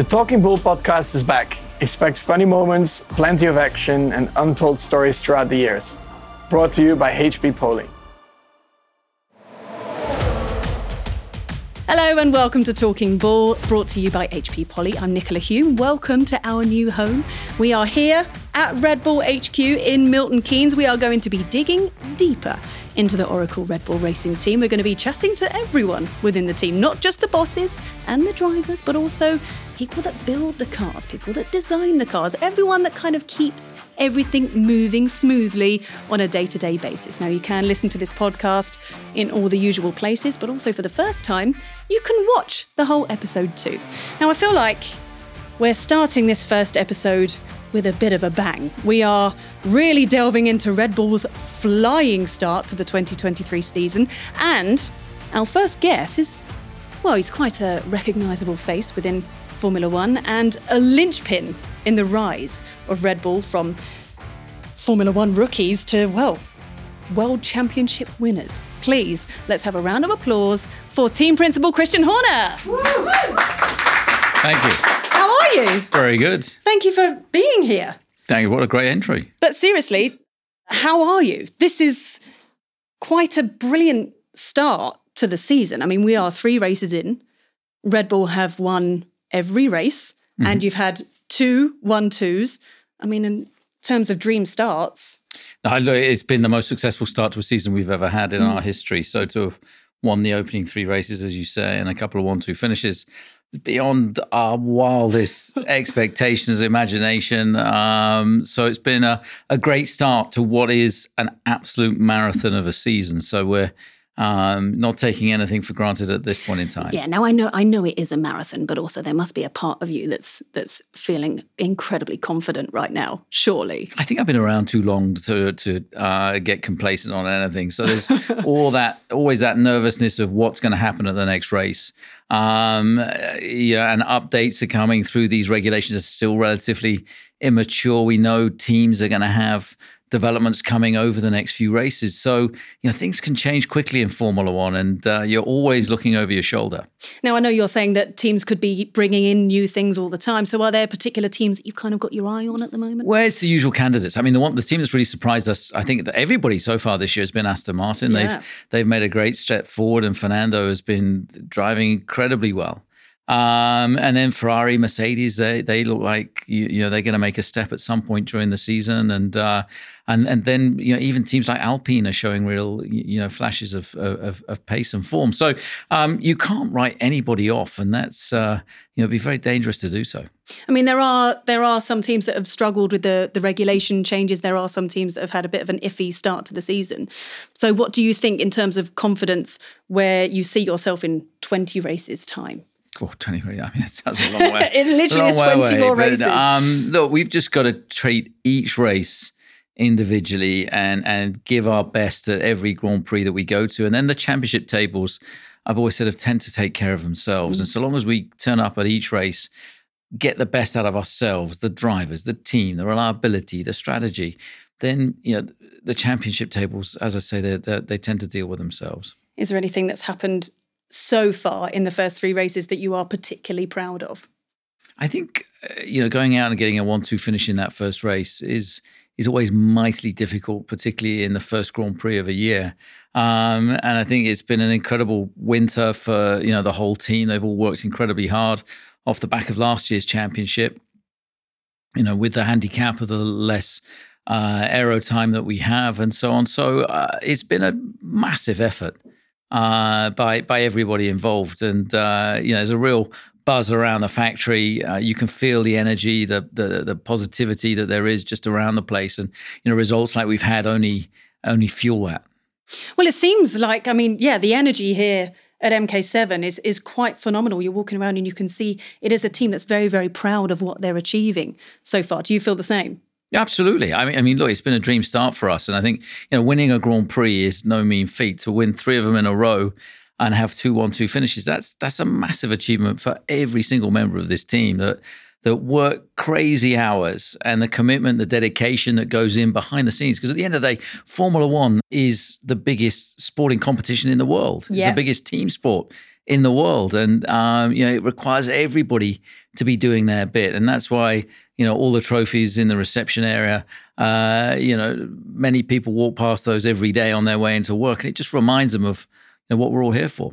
The Talking Bull podcast is back. Expect funny moments, plenty of action, and untold stories throughout the years. Brought to you by HP Poly. Hello and welcome to Talking Bull, brought to you by HP Poly. I'm Nicola Hume. Welcome to our new home. We are here at Red Bull HQ in Milton Keynes. We are going to be digging deeper into the Oracle Red Bull Racing team. We're going to be chatting to everyone within the team, not just the bosses and the drivers, but also people that build the cars, people that design the cars, everyone that kind of keeps everything moving smoothly on a day to day basis. Now, you can listen to this podcast in all the usual places, but also for the first time, you can watch the whole episode too. Now, I feel like we're starting this first episode with a bit of a bang. We are really delving into Red Bull's flying start to the 2023 season, and our first guess is well, he's quite a recognisable face within Formula One and a linchpin in the rise of Red Bull from Formula One rookies to, well, World Championship winners. Please, let's have a round of applause for team principal Christian Horner. Thank you. Are you? Very good. Thank you for being here. Thank you. What a great entry. But seriously, how are you? This is quite a brilliant start to the season. I mean, we are three races in. Red Bull have won every race, mm-hmm. and you've had two one twos. I mean, in terms of dream starts, it's been the most successful start to a season we've ever had in mm. our history. So to have won the opening three races, as you say, and a couple of one two finishes beyond our wildest expectations, imagination. Um, so it's been a, a great start to what is an absolute marathon of a season. So we're um, not taking anything for granted at this point in time. Yeah, now I know I know it is a marathon, but also there must be a part of you that's that's feeling incredibly confident right now. Surely, I think I've been around too long to to uh, get complacent on anything. So there's all that always that nervousness of what's going to happen at the next race. Um, yeah, and updates are coming through. These regulations are still relatively immature. We know teams are going to have developments coming over the next few races. So, you know, things can change quickly in Formula One, and uh, you're always looking over your shoulder. Now, I know you're saying that teams could be bringing in new things all the time. So, are there particular teams that you've kind of got your eye on at the moment? Well, it's the usual candidates. I mean, the one, the team that's really surprised us, I think that everybody so far this year has been Aston Martin. Yeah. They've they've made a great step forward, and Fernando has been driving incredibly well. Um, and then Ferrari, Mercedes, they they look like you, you know they're going to make a step at some point during the season, and uh, and and then you know even teams like Alpine are showing real you know flashes of of, of pace and form. So um, you can't write anybody off, and that's uh, you know be very dangerous to do so. I mean, there are there are some teams that have struggled with the the regulation changes. There are some teams that have had a bit of an iffy start to the season. So, what do you think in terms of confidence, where you see yourself in twenty races time? Oh, 20, I mean, that sounds a long way. it literally is 20 more races. But, um, look, we've just got to treat each race individually and and give our best at every Grand Prix that we go to. And then the championship tables, I've always said, have tend to take care of themselves. Mm. And so long as we turn up at each race, get the best out of ourselves, the drivers, the team, the reliability, the strategy, then you know the championship tables, as I say, they they tend to deal with themselves. Is there anything that's happened so far in the first three races that you are particularly proud of? I think uh, you know going out and getting a one-two finish in that first race is is always mightily difficult, particularly in the first Grand Prix of a year. Um, and I think it's been an incredible winter for you know the whole team. They've all worked incredibly hard off the back of last year's championship. You know, with the handicap of the less uh, aero time that we have, and so on. So uh, it's been a massive effort uh, by by everybody involved, and uh, you know, there's a real buzz around the factory. Uh, you can feel the energy, the, the the positivity that there is just around the place, and you know results like we've had only only fuel that. Well, it seems like I mean, yeah, the energy here at MK7 is is quite phenomenal. You're walking around and you can see it is a team that's very very proud of what they're achieving so far. Do you feel the same? Absolutely. I mean, I mean, look, it's been a dream start for us, and I think you know, winning a Grand Prix is no mean feat. To win three of them in a row and have two one two finishes. That's that's a massive achievement for every single member of this team that that work crazy hours and the commitment, the dedication that goes in behind the scenes. Because at the end of the day, Formula One is the biggest sporting competition in the world. Yeah. It's the biggest team sport in the world, and um, you know it requires everybody to be doing their bit, and that's why you know all the trophies in the reception area. Uh, you know, many people walk past those every day on their way into work, and it just reminds them of know, what we're all here for.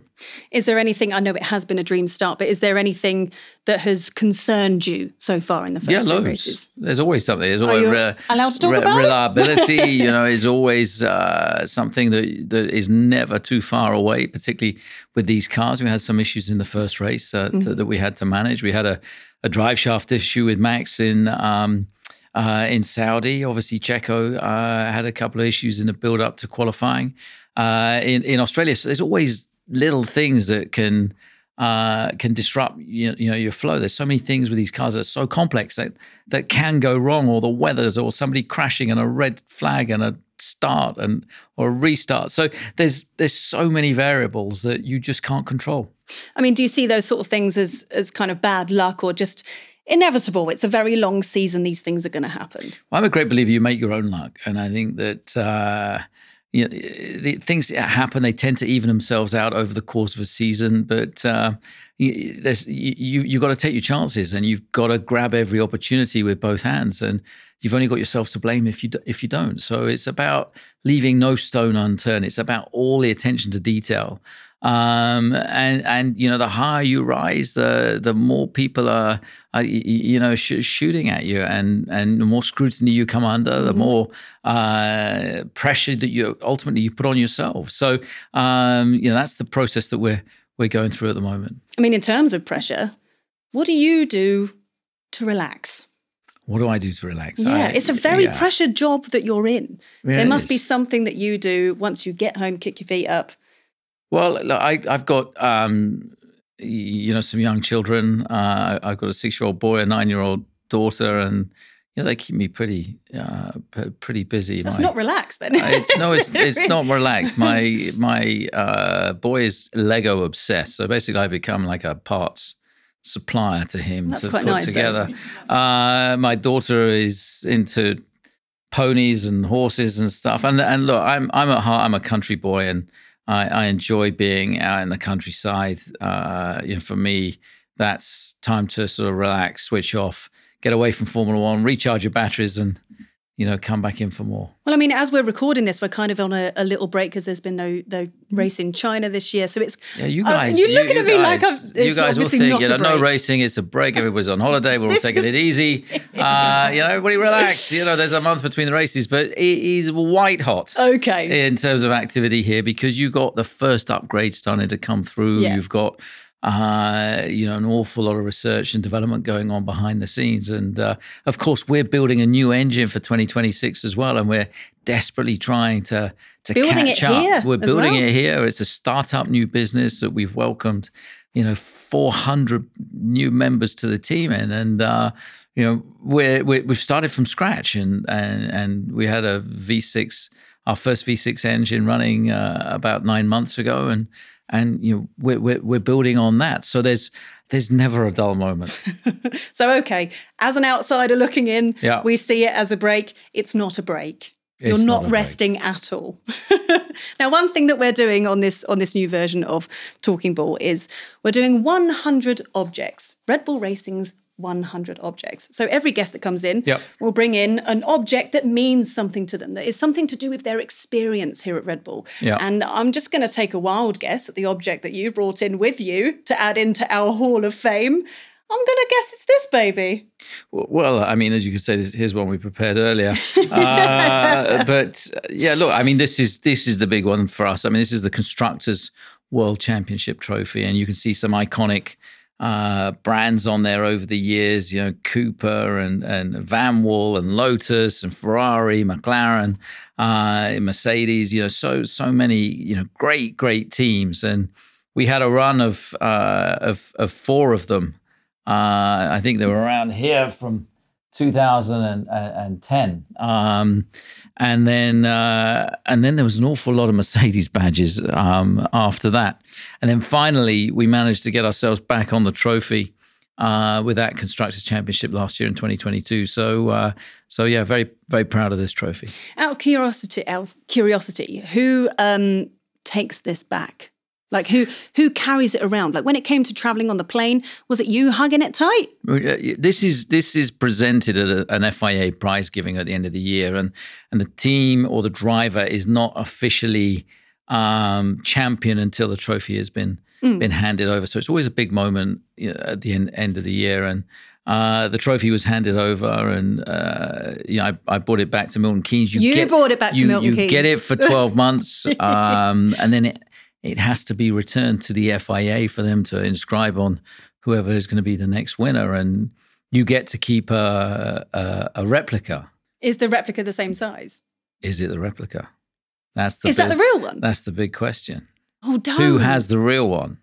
Is there anything? I know it has been a dream start, but is there anything that has concerned you so far in the first yeah, loads. races? There's always something. There's always re- allowed to talk re- about reliability. you know, is always uh, something that that is never too far away. Particularly with these cars, we had some issues in the first race uh, mm-hmm. to, that we had to manage. We had a, a drive shaft issue with Max in. Um, uh, in Saudi, obviously Checo uh, had a couple of issues in the build up to qualifying uh, in in Australia. So there's always little things that can uh, can disrupt you, you, know your flow. There's so many things with these cars that are so complex that that can go wrong, or the weather, or somebody crashing, and a red flag, and a start, and or a restart. So there's there's so many variables that you just can't control. I mean, do you see those sort of things as as kind of bad luck, or just inevitable? It's a very long season; these things are going to happen. Well, I'm a great believer you make your own luck, and I think that. Uh, you know, the things happen, they tend to even themselves out over the course of a season. But uh, you, you you've got to take your chances and you've got to grab every opportunity with both hands. And you've only got yourself to blame if you if you don't. So it's about leaving no stone unturned. It's about all the attention to detail. Um, and and you know the higher you rise, the the more people are, are you know sh- shooting at you, and and the more scrutiny you come under, mm-hmm. the more uh, pressure that you ultimately you put on yourself. So um, you know that's the process that we're we're going through at the moment. I mean, in terms of pressure, what do you do to relax? What do I do to relax? Yeah, I, it's a very yeah. pressured job that you're in. Yeah, there must be something that you do once you get home, kick your feet up, well, look, I, have got um, you know some young children. Uh, I've got a six-year-old boy, a nine-year-old daughter, and you know, they keep me pretty uh, pretty busy. That's my, not relaxed then. Uh, it's no, it's it's not relaxed. My my uh, boy is Lego obsessed, so basically I become like a parts supplier to him That's to put nice, together. Uh, my daughter is into ponies and horses and stuff, and and look, I'm I'm at heart I'm a country boy, and I, I enjoy being out in the countryside. Uh, you know, for me, that's time to sort of relax, switch off, get away from Formula One, recharge your batteries, and you know, come back in for more. Well, I mean, as we're recording this, we're kind of on a, a little break because there's been no no race in China this year. So it's yeah, you uh, guys, uh, you're looking you, at me guys, like I'm, you guys will think you know no racing, it's a break. Everybody's on holiday. We're all taking is... it easy. Uh, you know, everybody relax. You know, there's a month between the races, but it is white hot. Okay, in terms of activity here because you got the first upgrade starting to come through. Yeah. You've got uh, you know, an awful lot of research and development going on behind the scenes. And uh, of course, we're building a new engine for 2026 as well, and we're desperately trying to to building catch up. we're building well. it here. It's a startup new business that we've welcomed, you know, 400 new members to the team in, and uh, you know, we're, we have started from scratch, and and and we had a V6, our first V6 engine running uh, about nine months ago, and and you know we're, we're, we're building on that. So there's there's never a dull moment. So okay as an outsider looking in yeah. we see it as a break. It's not a break. It's you're not, not resting break. at all. Now one thing that we're doing on this on this new version of Talking Bull is we're doing 100 objects red bull racing's 100 objects. So every guest that comes in yep. will bring in an object that means something to them, that is something to do with their experience here at Red Bull. Yep. And I'm just going to take a wild guess at the object that you brought in with you to add into our Hall of Fame. I'm going to guess it's this baby. Well, I mean, as you could say, this, here's one we prepared earlier. uh, but yeah, look, I mean, this is this is the big one for us. I mean, this is the constructors' World Championship trophy, and you can see some iconic uh, brands on there over the years, you know, Cooper and, and Vanwall and Lotus and Ferrari, McLaren, uh, Mercedes, you know, so, so many, you know, great, great teams. And we had a run of, uh, of, of four of them. Uh, I think they were around here from 2010. Um, and then uh, and then there was an awful lot of Mercedes badges um, after that. And then finally, we managed to get ourselves back on the trophy uh, with that constructors championship last year in 2022. So uh, so yeah, very very proud of this trophy. Out of curiosity, out of curiosity, who um, takes this back? Like who who carries it around? Like when it came to traveling on the plane, was it you hugging it tight? This is this is presented at a, an FIA prize giving at the end of the year, and and the team or the driver is not officially um, champion until the trophy has been mm. been handed over. So it's always a big moment you know, at the end, end of the year, and uh, the trophy was handed over, and uh, you know, I, I, brought it back to Milton Keynes. You, you get, brought it back you, to Milton you Keynes. You get it for twelve months, um, and then it it has to be returned to the FIA for them to inscribe on whoever is going to be the next winner, and you get to keep a, a, a replica. Is the replica the same size? Is it the replica? That's the is big, that the real one? That's the big question. Oh, don't. Who has the real one?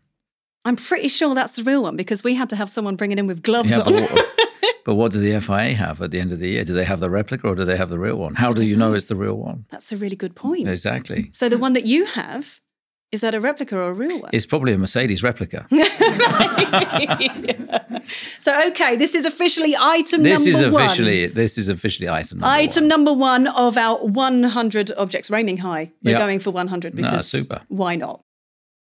I'm pretty sure that's the real one because we had to have someone bring it in with gloves yeah, on. But what, but what do the FIA have at the end of the year? Do they have the replica or do they have the real one? How do you know it's the real one? That's a really good point. Exactly. So the one that you have is that a replica or a real one? It's probably a Mercedes replica. So okay, this is officially item this number is officially one. this is officially item number item one. number one of our 100 objects. Raiming high. We're Yep. going for 100 No, because super. why not?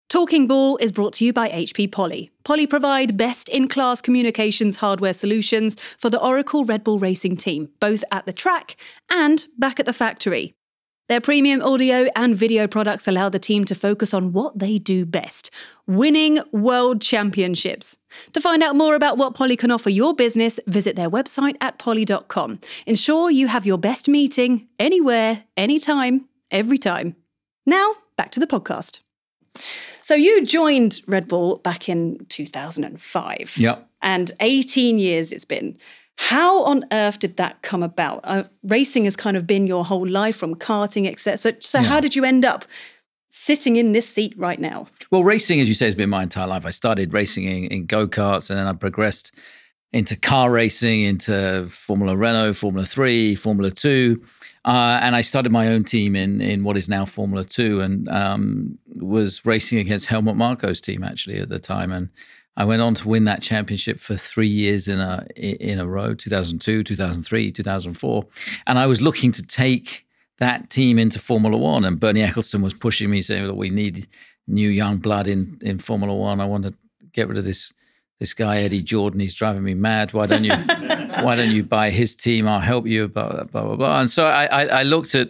Talking Bull is brought to you by HP Poly. Poly provide best in class communications hardware solutions for the Oracle Red Bull Racing team, both at the track and back at the factory. Their premium audio and video products allow the team to focus on what they do best winning world championships. To find out more about what Poly can offer your business, visit their website at poly.com. Ensure you have your best meeting anywhere, anytime, every time. Now, back to the podcast. So, you joined Red Bull back in 2005. Yep. And 18 years it's been. How on earth did that come about? Uh, racing has kind of been your whole life from karting, etc. So, so Yeah. how did you end up sitting in this seat right now? Well, racing, as you say, has been my entire life. I started racing in, in go karts, and then I progressed into car racing, into Formula Renault, Formula Three, Formula Two, uh, and I started my own team in in what is now Formula Two, and um, was racing against Helmut Marko's team actually at the time, and I went on to win that championship for three years in a in a row 2002, 2003, 2004. And I was looking to take that team into Formula One. And Bernie Ecclestone was pushing me, saying that we need new young blood in, in Formula One. I want to get rid of this this guy Eddie Jordan. He's driving me mad. Why don't you Why don't you buy his team? I'll help you. Blah blah blah blah. And so I, I, I looked at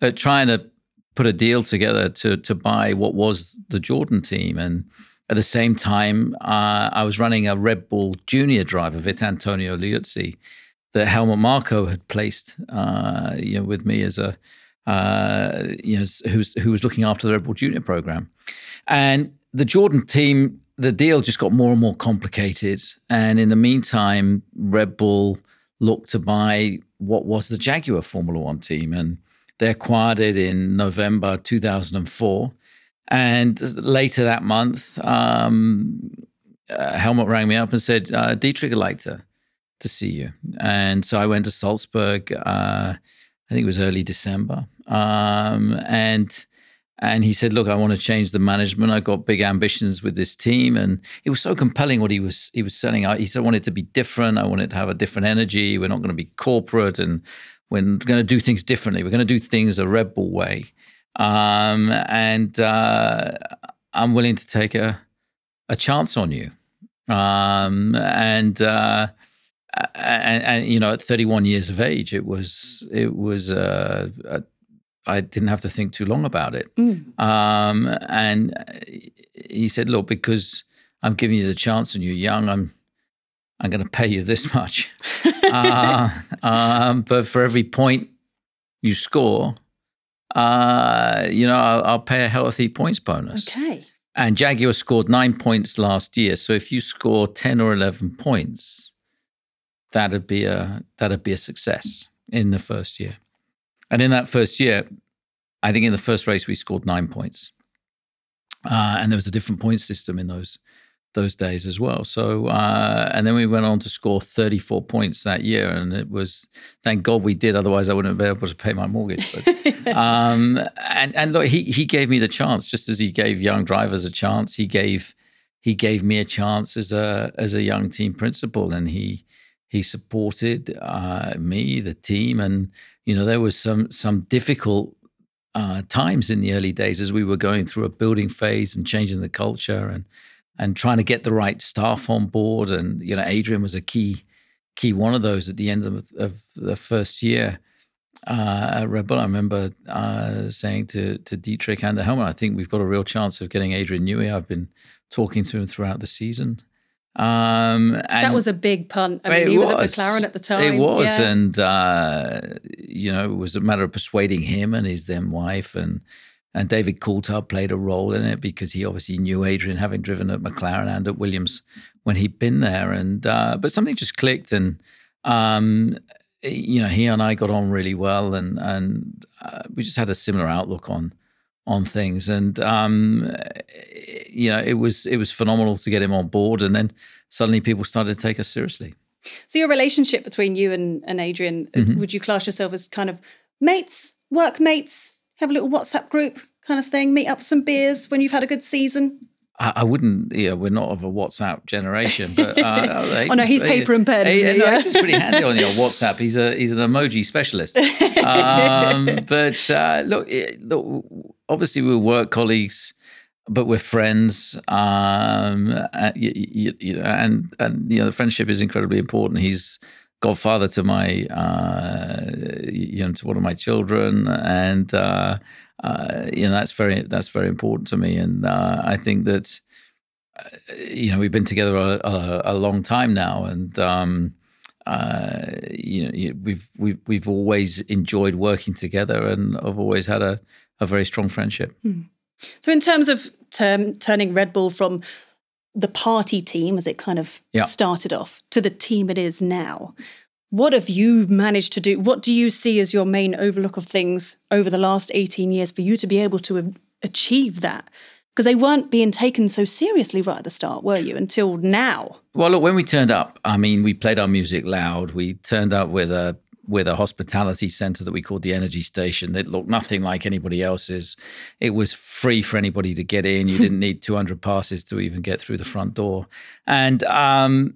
at trying to put a deal together to to buy what was the Jordan team and at the same time, uh, I was running a Red Bull junior driver, Vitantonio Liuzzi, that Helmut Marko had placed, uh, you know, with me as a, uh, you know, who was looking after the Red Bull junior program, and the Jordan team. The deal just got more and more complicated, and in the meantime, Red Bull looked to buy what was the Jaguar Formula One team, and they acquired it in November 2004 and later that month, um, uh, Helmut rang me up and said, uh, Dietrich would like to, to see you. And so I went to Salzburg, uh, I think it was early December. Um, and and he said, "Look, I want to change the management. I've got big ambitions with this team, and it was so compelling what he was he was selling. I, he said, I wanted to be different. I wanted to have a different energy. We're not going to be corporate, and we're going to do things differently. We're going to do things a Red Bull way." Um, and uh, I'm willing to take a a chance on you. Um, and, uh, and and you know, at 31 years of age, it was it was uh, a, I didn't have to think too long about it. Mm. Um, and he said, "Look, because I'm giving you the chance and you're young, I'm I'm going to pay you this much. uh, um, but for every point you score, uh, you know, I'll, I'll, pay a healthy points bonus. Okay. And Jaguar scored nine points last year. So if you score 10 or 11 points, that'd be a, that'd be a success in the first year. And in that first year, I think in the first race, we scored nine points. Uh, and there was a different point system in those those days as well. So, uh, and then we went on to score 34 points that year, and it was thank God we did. Otherwise, I wouldn't have been able to pay my mortgage. But, um, and and look, he he gave me the chance, just as he gave young drivers a chance. He gave he gave me a chance as a as a young team principal, and he he supported uh, me, the team, and you know there was some some difficult uh, times in the early days as we were going through a building phase and changing the culture and and trying to get the right staff on board. And you know, Adrian was a key key one of those at the end of, of the first year uh, at Red Bull. I remember uh, saying to to Dietrich and Helmut, I think we've got a real chance of getting Adrian Newey. I've been talking to him throughout the season. Um, that was a big punt. I mean, he was, was, at McLaren at the time. It was, yeah. and uh, you know, it was a matter of persuading him and his then wife, and and David Coulthard played a role in it because he obviously knew Adrian, having driven at McLaren and at Williams when he'd been there, and uh, but something just clicked, and um, you know, he and I got on really well, and and uh, we just had a similar outlook on on things. And um, you know, it was it was phenomenal to get him on board, and then suddenly people started to take us seriously. So your relationship between you and, and Adrian, mm-hmm. would you class yourself as kind of mates, work mates, have a little WhatsApp group kind of thing, meet up for some beers when you've had a good season? I, wouldn't, yeah, we're not of a WhatsApp generation, but uh, oh no, he's paper and pen. He, no, yeah. he's pretty handy on your WhatsApp. He's a he's an emoji specialist. Um, but uh, look, look, obviously we're work colleagues, but we're friends. Um, and, you, you know, and and you know the friendship is incredibly important. He's godfather to my uh, you know to one of my children, and uh, uh, you know that's very that's very important to me. And uh, I think that uh, you know we've been together a, a, a long time now, and. Um, uh, you know, we've we've we've always enjoyed working together, and I've always had a a very strong friendship. Hmm. So, in terms of term, turning Red Bull from the party team, as it kind of yeah. started off, to the team it is now, what have you managed to do? What do you see as your main overlook of things over the last 18 years for you to be able to achieve that? Because they weren't being taken so seriously right at the start, were you, until now? Well, look, when we turned up, I mean, we played our music loud. We turned up with a with a hospitality center that we called the Energy Station. It looked nothing like anybody else's. It was free for anybody to get in. You didn't need 200 passes to even get through the front door. And um,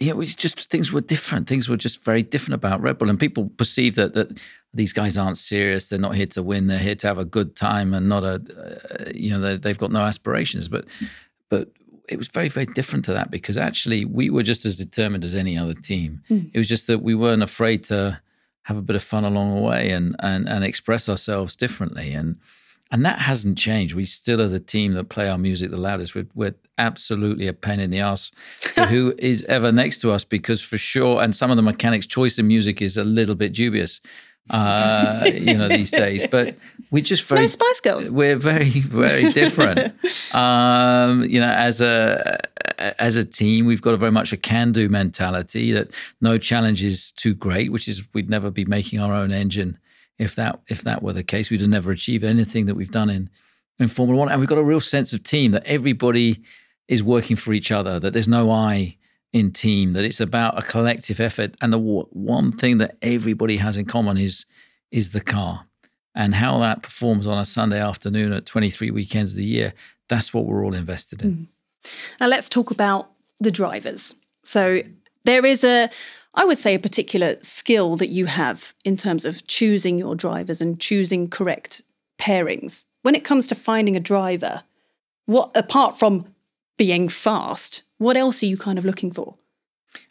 yeah, we just things were different. Things were just very different about Red Bull, and people perceive that that these guys aren't serious. They're not here to win. They're here to have a good time, and not a uh, you know they've got no aspirations. But but it was very very different to that because actually we were just as determined as any other team. Mm. It was just that we weren't afraid to have a bit of fun along the way and and and express ourselves differently and and that hasn't changed. We still are the team that play our music the loudest. We're, we're absolutely a pain in the ass to who is ever next to us because for sure, and some of the mechanics' choice in music is a little bit dubious, uh, you know, these days. But we're just very no Spice Girls. We're very, very different. um, you know, as a as a team, we've got a very much a can-do mentality that no challenge is too great, which is we'd never be making our own engine if that if that were the case, we'd have never achieved anything that we've done in in Formula One. And we've got a real sense of team that everybody is working for each other. That there's no I in team. That it's about a collective effort. And the one thing that everybody has in common is is the car and how that performs on a Sunday afternoon at 23 weekends of the year. That's what we're all invested in. Mm. Now let's talk about the drivers. So there is a I would say a particular skill that you have in terms of choosing your drivers and choosing correct pairings. When it comes to finding a driver, what apart from being fast, what else are you kind of looking for?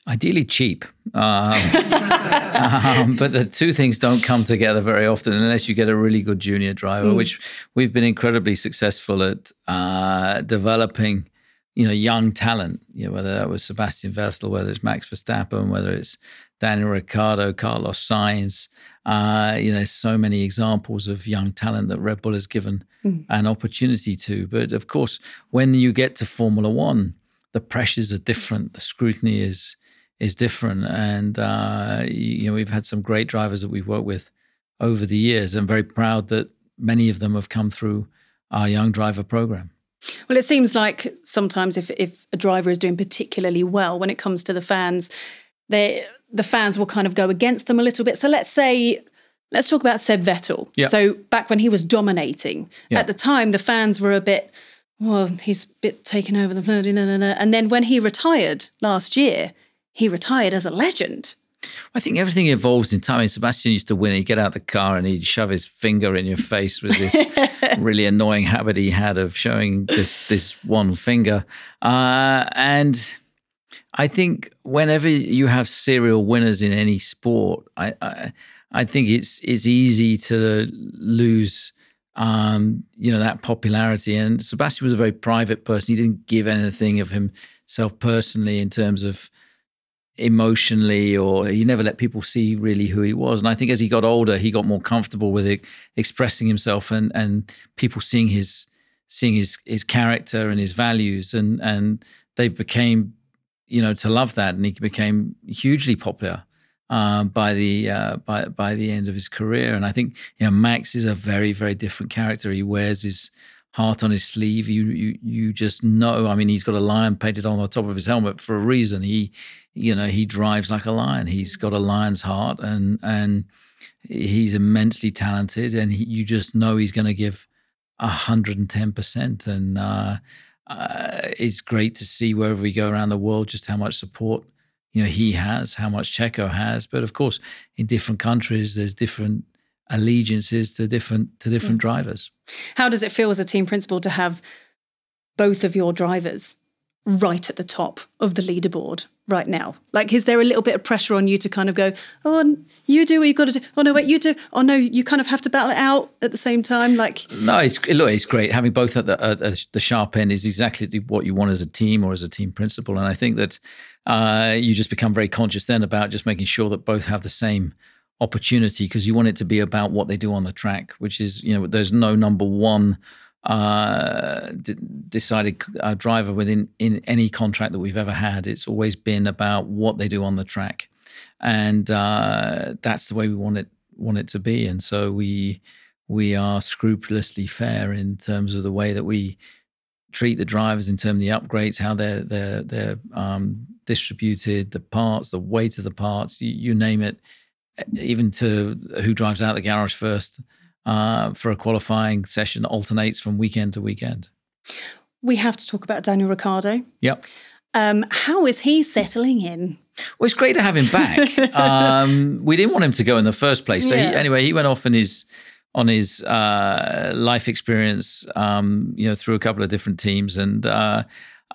Ideally cheap. Um, um, but the two things don't come together very often unless you get a really good junior driver, mm. which we've been incredibly successful at uh, developing you know, young talent, you know, whether that was Sebastian Vettel, whether it's Max Verstappen, whether it's Daniel Ricciardo, Carlos Sainz. Uh, you know, there's so many examples of young talent that Red Bull has given mm. an opportunity to. But of course, when you get to Formula One, the pressures are different. The scrutiny is is different, and uh, you know, we've had some great drivers that we've worked with over the years. I'm very proud that many of them have come through our young driver program. Well, it seems like sometimes if, if a driver is doing particularly well when it comes to the fans, they the fans will kind of go against them a little bit. So let's say let's talk about Seb Vettel. Yeah. So back when he was dominating, yeah. at the time the fans were a bit, well, he's a bit taken over the bloody, and then when he retired last year, he retired as a legend. I think everything evolves in time. I mean, Sebastian used to win. He'd get out the car and he'd shove his finger in your face with this really annoying habit he had of showing this this one finger. Uh, and I think whenever you have serial winners in any sport, I, I, I think it's it's easy to lose um, you know, that popularity. And Sebastian was a very private person. He didn't give anything of himself personally in terms of emotionally, or he never let people see really who he was. And I think as he got older, he got more comfortable with it, expressing himself and and people seeing his seeing his his character and his values, and and they became, you know, to love that, and he became hugely popular. Uh, by the uh, by by the end of his career. And I think you know Max is a very very different character. He wears his heart on his sleeve. You you you just know. I mean, he's got a lion painted on the top of his helmet for a reason. He you know he drives like a lion. He's got a lion's heart, and and he's immensely talented. And he, you just know he's going to give hundred and ten percent. And uh, uh, it's great to see wherever we go around the world just how much support you know he has, how much Checo has. But of course, in different countries, there's different allegiances to different to different yeah. drivers. How does it feel as a team principal to have both of your drivers right at the top of the leaderboard right now? Like, is there a little bit of pressure on you to kind of go, oh, you do what you've got to do. Oh, no, wait, you do. Oh, no, you kind of have to battle it out at the same time. Like, no, it's look, it's great having both at the, the sharp end is exactly what you want as a team or as a team principal. And I think that uh, you just become very conscious then about just making sure that both have the same opportunity because you want it to be about what they do on the track, which is, you know, there's no number one uh, d- decided uh, driver within in any contract that we've ever had. It's always been about what they do on the track, and uh, that's the way we want it want it to be. And so we we are scrupulously fair in terms of the way that we treat the drivers in terms of the upgrades, how they're they're they're um, distributed, the parts, the weight of the parts, you, you name it, even to who drives out the garage first uh, for a qualifying session alternates from weekend to weekend. We have to talk about Daniel Ricciardo. Yep. Um, how is he settling in? Well, it's great to have him back. um, we didn't want him to go in the first place. So yeah. he, anyway, he went off in his on his uh, life experience, um, you know, through a couple of different teams, and uh,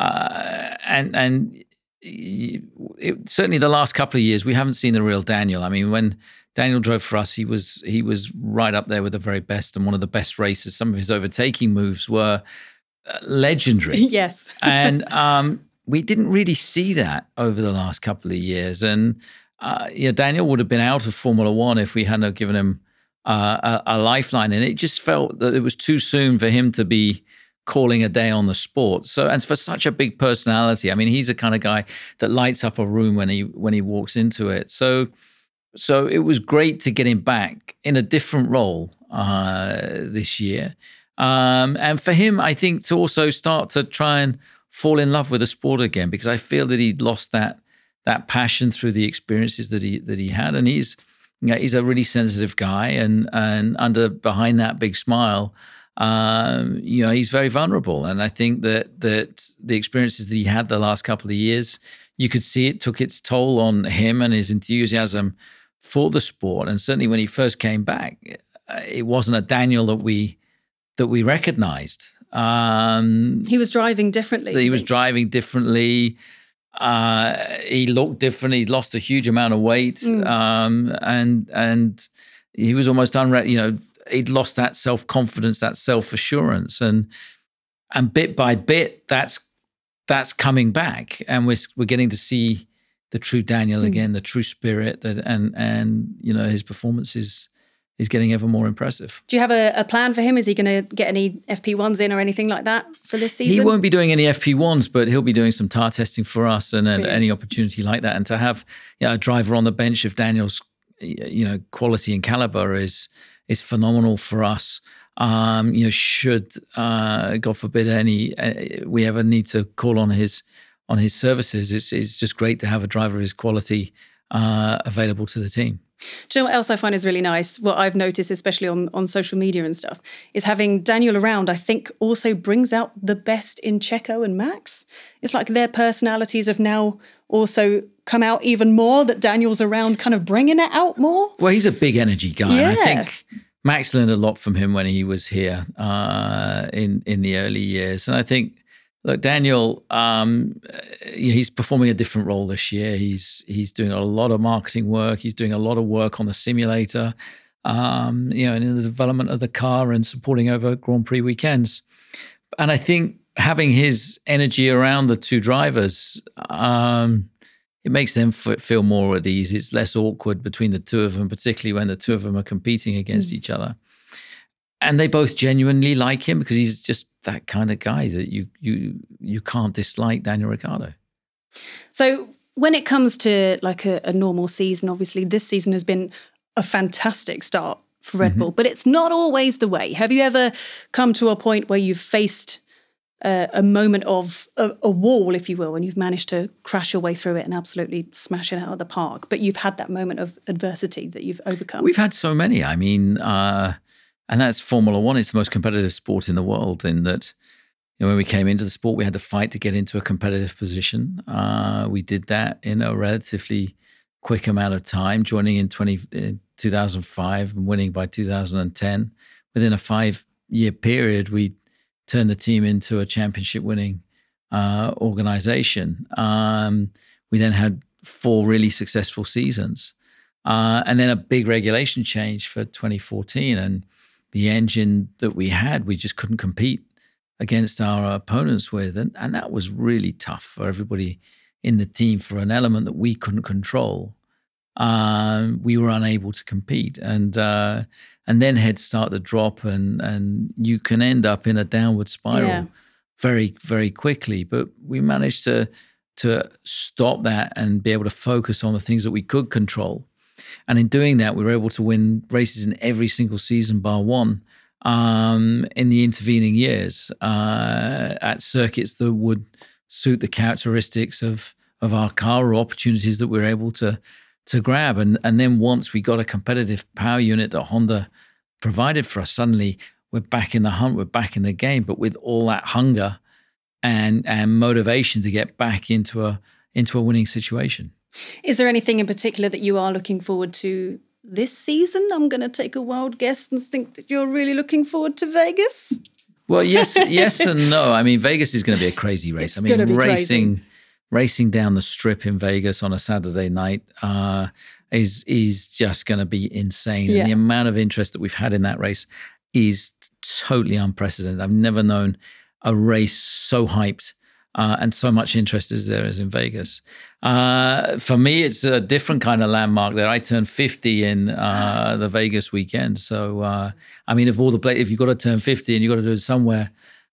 uh, and and it, certainly the last couple of years we haven't seen the real Daniel. I mean, when Daniel drove for us. He was he was right up there with the very best and one of the best racers. Some of his overtaking moves were uh, legendary. yes, and um, we didn't really see that over the last couple of years. And uh, yeah, Daniel would have been out of Formula One if we hadn't given him uh, a, a lifeline. And it just felt that it was too soon for him to be calling a day on the sport. So and for such a big personality, I mean, he's the kind of guy that lights up a room when he when he walks into it. So so it was great to get him back in a different role uh, this year. Um, and for him, I think to also start to try and fall in love with the sport again, because I feel that he'd lost that that passion through the experiences that he that he had, and he's you know, he's a really sensitive guy, and and under behind that big smile, um, you know, he's very vulnerable. And I think that that the experiences that he had the last couple of years, you could see it took its toll on him and his enthusiasm for the sport. And certainly when he first came back, it wasn't a Daniel that we that we recognized. Um, he was driving differently. He was driving differently. Uh, he looked different. He lost a huge amount of weight, mm. um, and and he was almost unready. You know, he'd lost that self confidence, that self assurance, and and bit by bit, that's that's coming back, and we're we're getting to see the true Daniel mm. again, the true spirit that and and you know his performance is is getting ever more impressive. Do you have a, a plan for him? Is he going to get any FP1s in or anything like that for this season? He won't be doing any FP1s, but he'll be doing some tire testing for us and, and any opportunity like that. And to have you know, a driver on the bench of Daniel's you know quality and caliber is is phenomenal for us. Um, you know, should uh, God forbid any uh, we ever need to call on his on his services. It's, it's just great to have a driver of his quality uh, available to the team. Do you know what else I find is really nice? What I've noticed, especially on, on social media and stuff, is having Daniel around, I think also brings out the best in Checo and Max. It's like their personalities have now also come out even more that Daniel's around kind of bringing it out more? Well, he's a big energy guy. Yeah. I think Max learned a lot from him when he was here uh, in in the early years, and I think look, Daniel, um, he's performing a different role this year. He's he's doing a lot of marketing work. He's doing a lot of work on the simulator, um, you know, and in the development of the car and supporting over Grand Prix weekends. And I think having his energy around the two drivers, um, it makes them f- feel more at ease. It's less awkward between the two of them, particularly when the two of them are competing against mm. each other. And they both genuinely like him because he's just that kind of guy that you you you can't dislike Daniel Ricciardo. So when it comes to like a, a normal season, obviously this season has been a fantastic start for Red mm-hmm. Bull, but it's not always the way. Have you ever come to a point where you've faced uh, a moment of a, a, wall, if you will, and you've managed to crash your way through it and absolutely smash it out of the park. But you've had that moment of adversity that you've overcome. We've had so many. I mean, uh, and that's Formula One. It's the most competitive sport in the world. In that, you know, when we came into the sport, we had to fight to get into a competitive position. Uh, we did that in a relatively quick amount of time, joining in 20, in 2005 and winning by 2010. Within a five year period, we turned the team into a championship winning uh, organization. Um, we then had four really successful seasons. Uh, and then a big regulation change for 2014. And the engine that we had, we just couldn't compete against our opponents with. And, and that was really tough for everybody in the team for an element that we couldn't control. Um, we were unable to compete. And uh, and then heads start to drop and and you can end up in a downward spiral yeah. very very quickly but we managed to to stop that and be able to focus on the things that we could control and in doing that we were able to win races in every single season bar one um, in the intervening years uh, at circuits that would suit the characteristics of of our car or opportunities that we we're able to to grab. And and then once we got a competitive power unit that Honda provided for us, suddenly we're back in the hunt, we're back in the game, but with all that hunger and and motivation to get back into a into a winning situation. Is there anything in particular that you are looking forward to this season? I'm going to take a wild guess and think that you're really looking forward to Vegas. Well, yes, yes and no. I mean, Vegas is going to be a crazy race. It's I mean, racing. Crazy racing down the strip in Vegas on a Saturday night uh, is is just going to be insane. Yeah. And the amount of interest that we've had in that race is totally unprecedented. I've never known a race so hyped. Uh, and so much interest as there is in Vegas. Uh, for me, it's a different kind of landmark there. I turned 50 in uh, the Vegas weekend. So, uh, I mean, if all the play, if you've got to turn 50 and you've got to do it somewhere,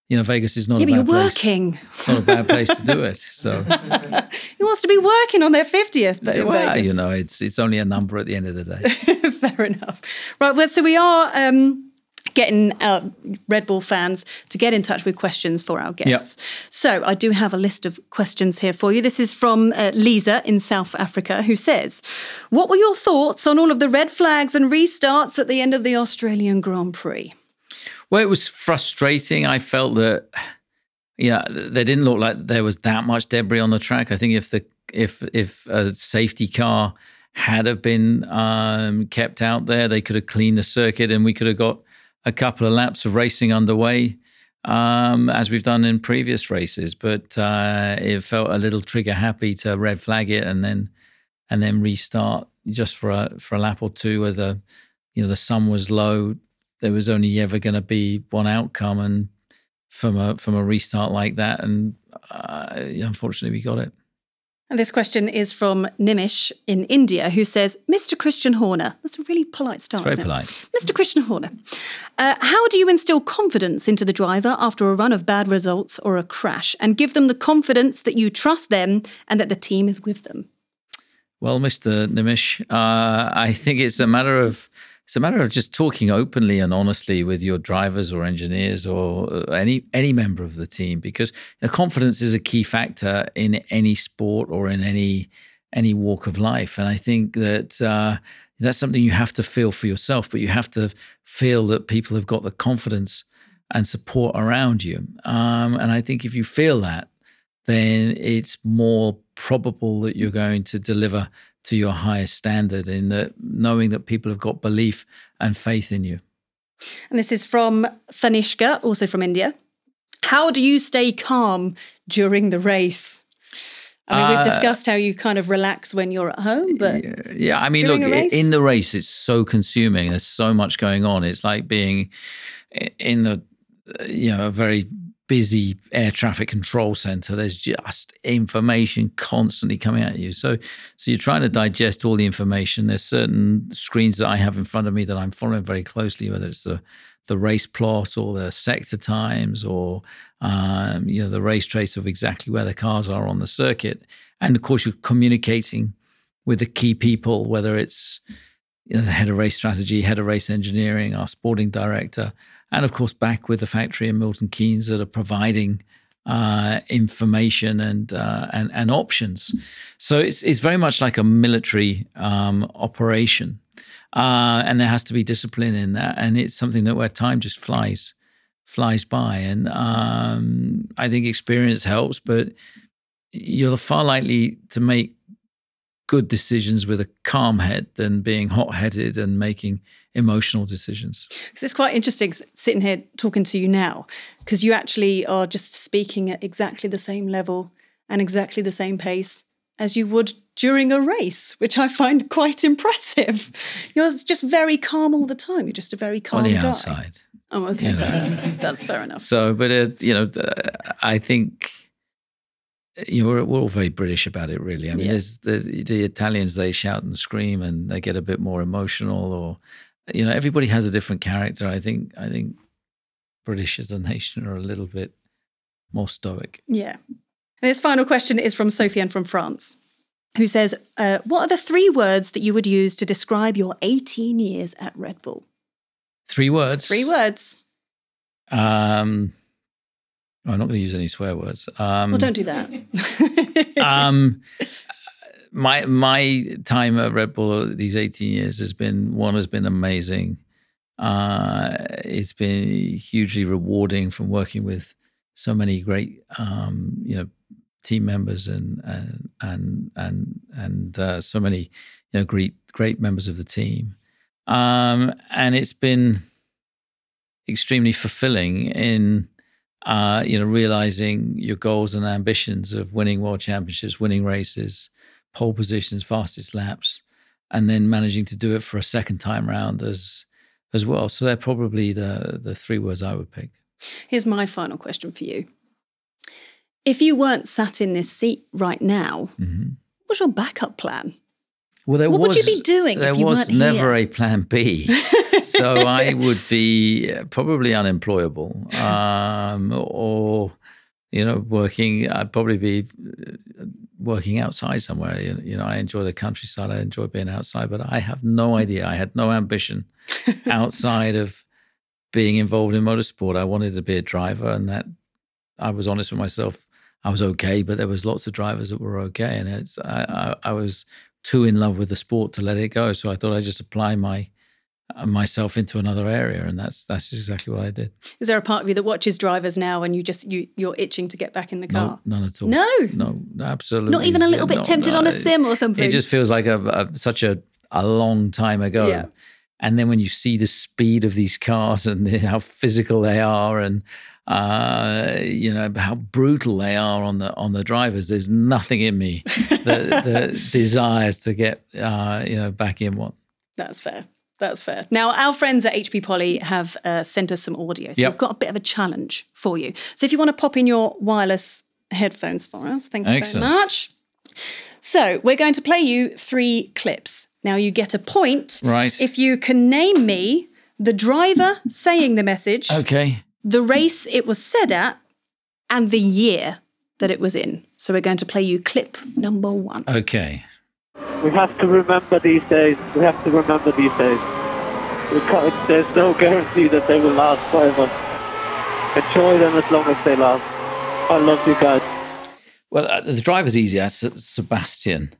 you know, Vegas is not yeah, a bad but you're working. Not a bad place to do it. So he wants to be working on their fiftieth, but yeah, well, Vegas. you know, it's it's only a number at the end of the day. Fair enough. Right. Well, so we are. Um, getting uh, Red Bull fans to get in touch with questions for our guests. Yep. So I do have a list of questions here for you. This is from uh, Lisa in South Africa, who says, "What were your thoughts on all of the red flags and restarts at the end of the Australian Grand Prix?" Well, it was frustrating. I felt that, yeah, they didn't look like there was that much debris on the track. I think if the if if a safety car had have been um, kept out there, they could have cleaned the circuit, and we could have got a couple of laps of racing underway, um, as we've done in previous races. But uh, it felt a little trigger happy to red flag it and then and then restart just for a for a lap or two where the you know the sun was low there was only ever going to be one outcome, and from a from a restart like that, and uh, unfortunately, we got it. And this question is from Nimish in India, who says, Mr. Christian Horner, that's a really polite start. It's very polite. Mr. Christian Horner, uh, how do you instill confidence into the driver after a run of bad results or a crash and give them the confidence that you trust them and that the team is with them? Well, Mr. Nimish, uh, I think it's a matter of it's a matter of just talking openly and honestly with your drivers or engineers or uh, any any member of the team because you know, confidence is a key factor in any sport or in any any walk of life. And i think that uh, that's something you have to feel for yourself but you have to feel that people have got the confidence and support around you. Um, and i think if you feel that then it's more probable that you're going to deliver to your highest standard in that knowing that people have got belief and faith in you. And this is from Thanishka, also from India. How do you stay calm during the race? I mean, we've Uh, discussed how you kind of relax when you're at home, but Yeah, I mean, look, a i- race? in the race, it's so consuming. There's so much going on. It's like being in the, you know, a very busy air traffic control center. There's just information constantly coming at you. So, so you're trying to digest all the information. There's certain screens that I have in front of me that I'm following very closely, whether it's the the race plot or the sector times or um, you know the race trace of exactly where the cars are on the circuit. And of course, you're communicating with the key people, whether it's you know, the head of race strategy, head of race engineering, our sporting director, and of course back with the factory in Milton Keynes that are providing uh, information and uh, and and options. So it's it's very much like a military um, operation, uh, and there has to be discipline in that, and it's something that where time just flies flies by, and um, I think experience helps, but you're far likely to make good decisions with a calm head than being hot headed and making emotional decisions. Because it's quite interesting sitting here talking to you now, because you actually are just speaking at exactly the same level and exactly the same pace as you would during a race, which I find quite impressive. You're just very calm all the time. You're just a very calm on the guy. outside. Oh, okay, fair enough. that's fair enough. So, but uh, you know, I think you know we're, we're all very British about it. Really, I mean, Yeah. there's the the Italians they shout and scream and they get a bit more emotional, or you know, everybody has a different character. I think I think British as a nation are a little bit more stoic. Yeah. And this final question is from Sofiane from France, who says, uh, What are the three words that you would use to describe your 18 years at Red Bull? Three words. Three words. Um, I'm not going to use any swear words. Um, Well, don't do that. um, my my time at Red Bull these 18 years has been one has been amazing. Uh, it's been hugely rewarding from working with so many great um, you know team members and and and and and uh, so many you know great great members of the team. Um, and it's been extremely fulfilling in uh, you know, realizing your goals and ambitions of winning world championships, winning races, pole positions, fastest laps, and then managing to do it for a second time round as as well. So they're probably the the three words I would pick. Here's my final question for you. If you weren't sat in this seat right now, Mhm. what's your backup plan? Well, there What would was you be doing if There was never here? a plan B, so I would be uh, probably unemployable, um, or you know, working. I'd probably be uh, working outside somewhere. You you know, I enjoy the countryside. I enjoy being outside, but I have no idea. I had no ambition outside of being involved in motorsport. I wanted to be a driver, and that I was honest with myself. I was okay, but there was lots of drivers that were okay, and it's I, I, I was too in love with the sport to let it go. So I thought I'd just apply my uh, myself into another area, and that's that's exactly what I did. Is there a part of you that watches drivers now and you just you you're itching to get back in the No, car? none at all. No? no, absolutely. Not even a little bit No, tempted no, on a sim or something. It just feels like a, a such a a long time ago. Yeah. And then when you see the speed of these cars and the, how physical they are, and uh, you know how brutal they are on the on the drivers, there's nothing in me that, that desires to get uh, you know back in one. That's fair. That's fair. Now, our friends at HP Poly have uh, sent us some audio. So Yep. we've got a bit of a challenge for you. So if you want to pop in your wireless headphones for us, thank you Excellent. very much. So we're going to play you three clips. Now you get a point Right. if you can name me the driver saying the message, Okay. The race it was said at, and the year that it was in. So we're going to play you clip number one. Okay. We have to remember these days. We have to remember these days. We can't, there's no guarantee that they will last forever. Enjoy them as long as they last. I love you guys. Well, uh, the driver's easier. That's Sebastian.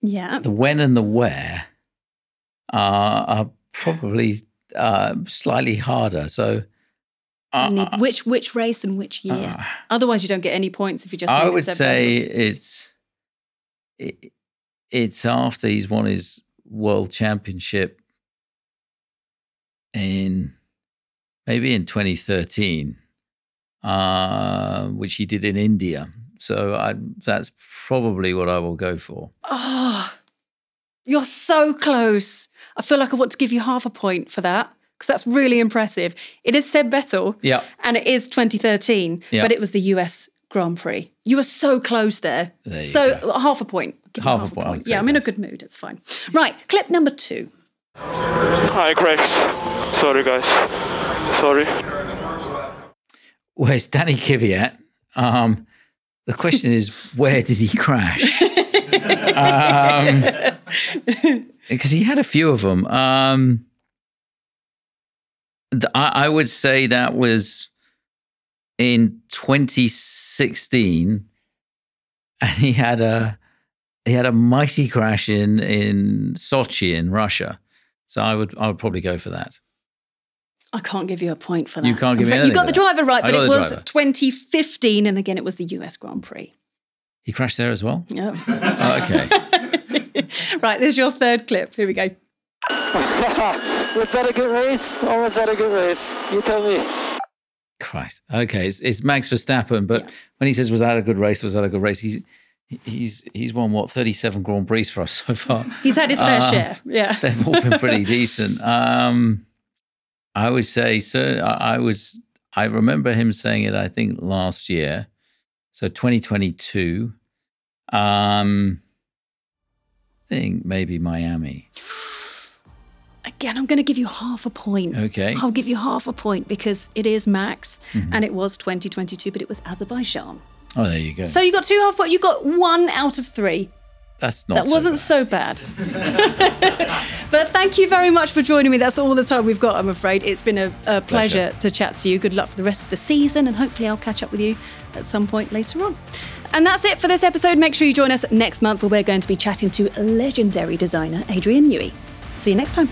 Yeah. The when and the where are, are probably uh, slightly harder. So I uh, need which which race and which year. Otherwise, you don't get any points if you just. I would say it's it, it's after he's won his world championship in maybe in 2013, uh, which he did in India. So I, that's probably what I will go for. Oh, you're so close. I feel like I want to give you half a point for that because that's really impressive. It is Seb Vettel. Yeah. And it is 2013, Yeah. but it was the US Grand Prix. You were so close there. There so go. half a point. Give you Half a point, I would Yeah, I'm in a good mood. It's fine. Right, clip number two. Hi, crashed. Sorry, guys. Sorry. Where's Danny Kvyat? Um, the question is, where did he crash? um, because he had a few of them. Um, th- I, I would say that was in 2016, and he had a he had a mighty crash in in Sochi in Russia. So I would I would probably go for that. I can't give you a point for that. You can't give me I'm afraid- You got the driver right, but it was driver. 2015, and again, it was the US Grand Prix. He crashed there as well. Yeah. Oh, okay. right, there's your third clip. Here we go. Was that a good race or was that a good race? You tell me. Christ. Okay, it's, it's Max Verstappen, but when he says was that a good race, was that a good race? He's he's he's won what thirty seven Grand Prix for us so far. He's had his fair Um, share. Yeah. They've all been pretty decent. Um, I would say so. I, I was. I remember him saying it. I think last year, so twenty twenty two. Um, I think maybe Miami. Again, I'm going to give you half a point. Okay. I'll give you half a point because it is Max Mm-hmm. and it was 2022, but it was Azerbaijan. Oh, there you go. So you got two half points. You got one out of three. That's not. That wasn't so so bad. but thank you very much for joining me. That's all the time we've got, I'm afraid. It's been a, a pleasure, to chat to you. Good luck for the rest of the season, and hopefully, I'll catch up with you at some point later on. And that's it for this episode. Make sure you join us next month where we're going to be chatting to legendary designer Adrian Newey. See you next time.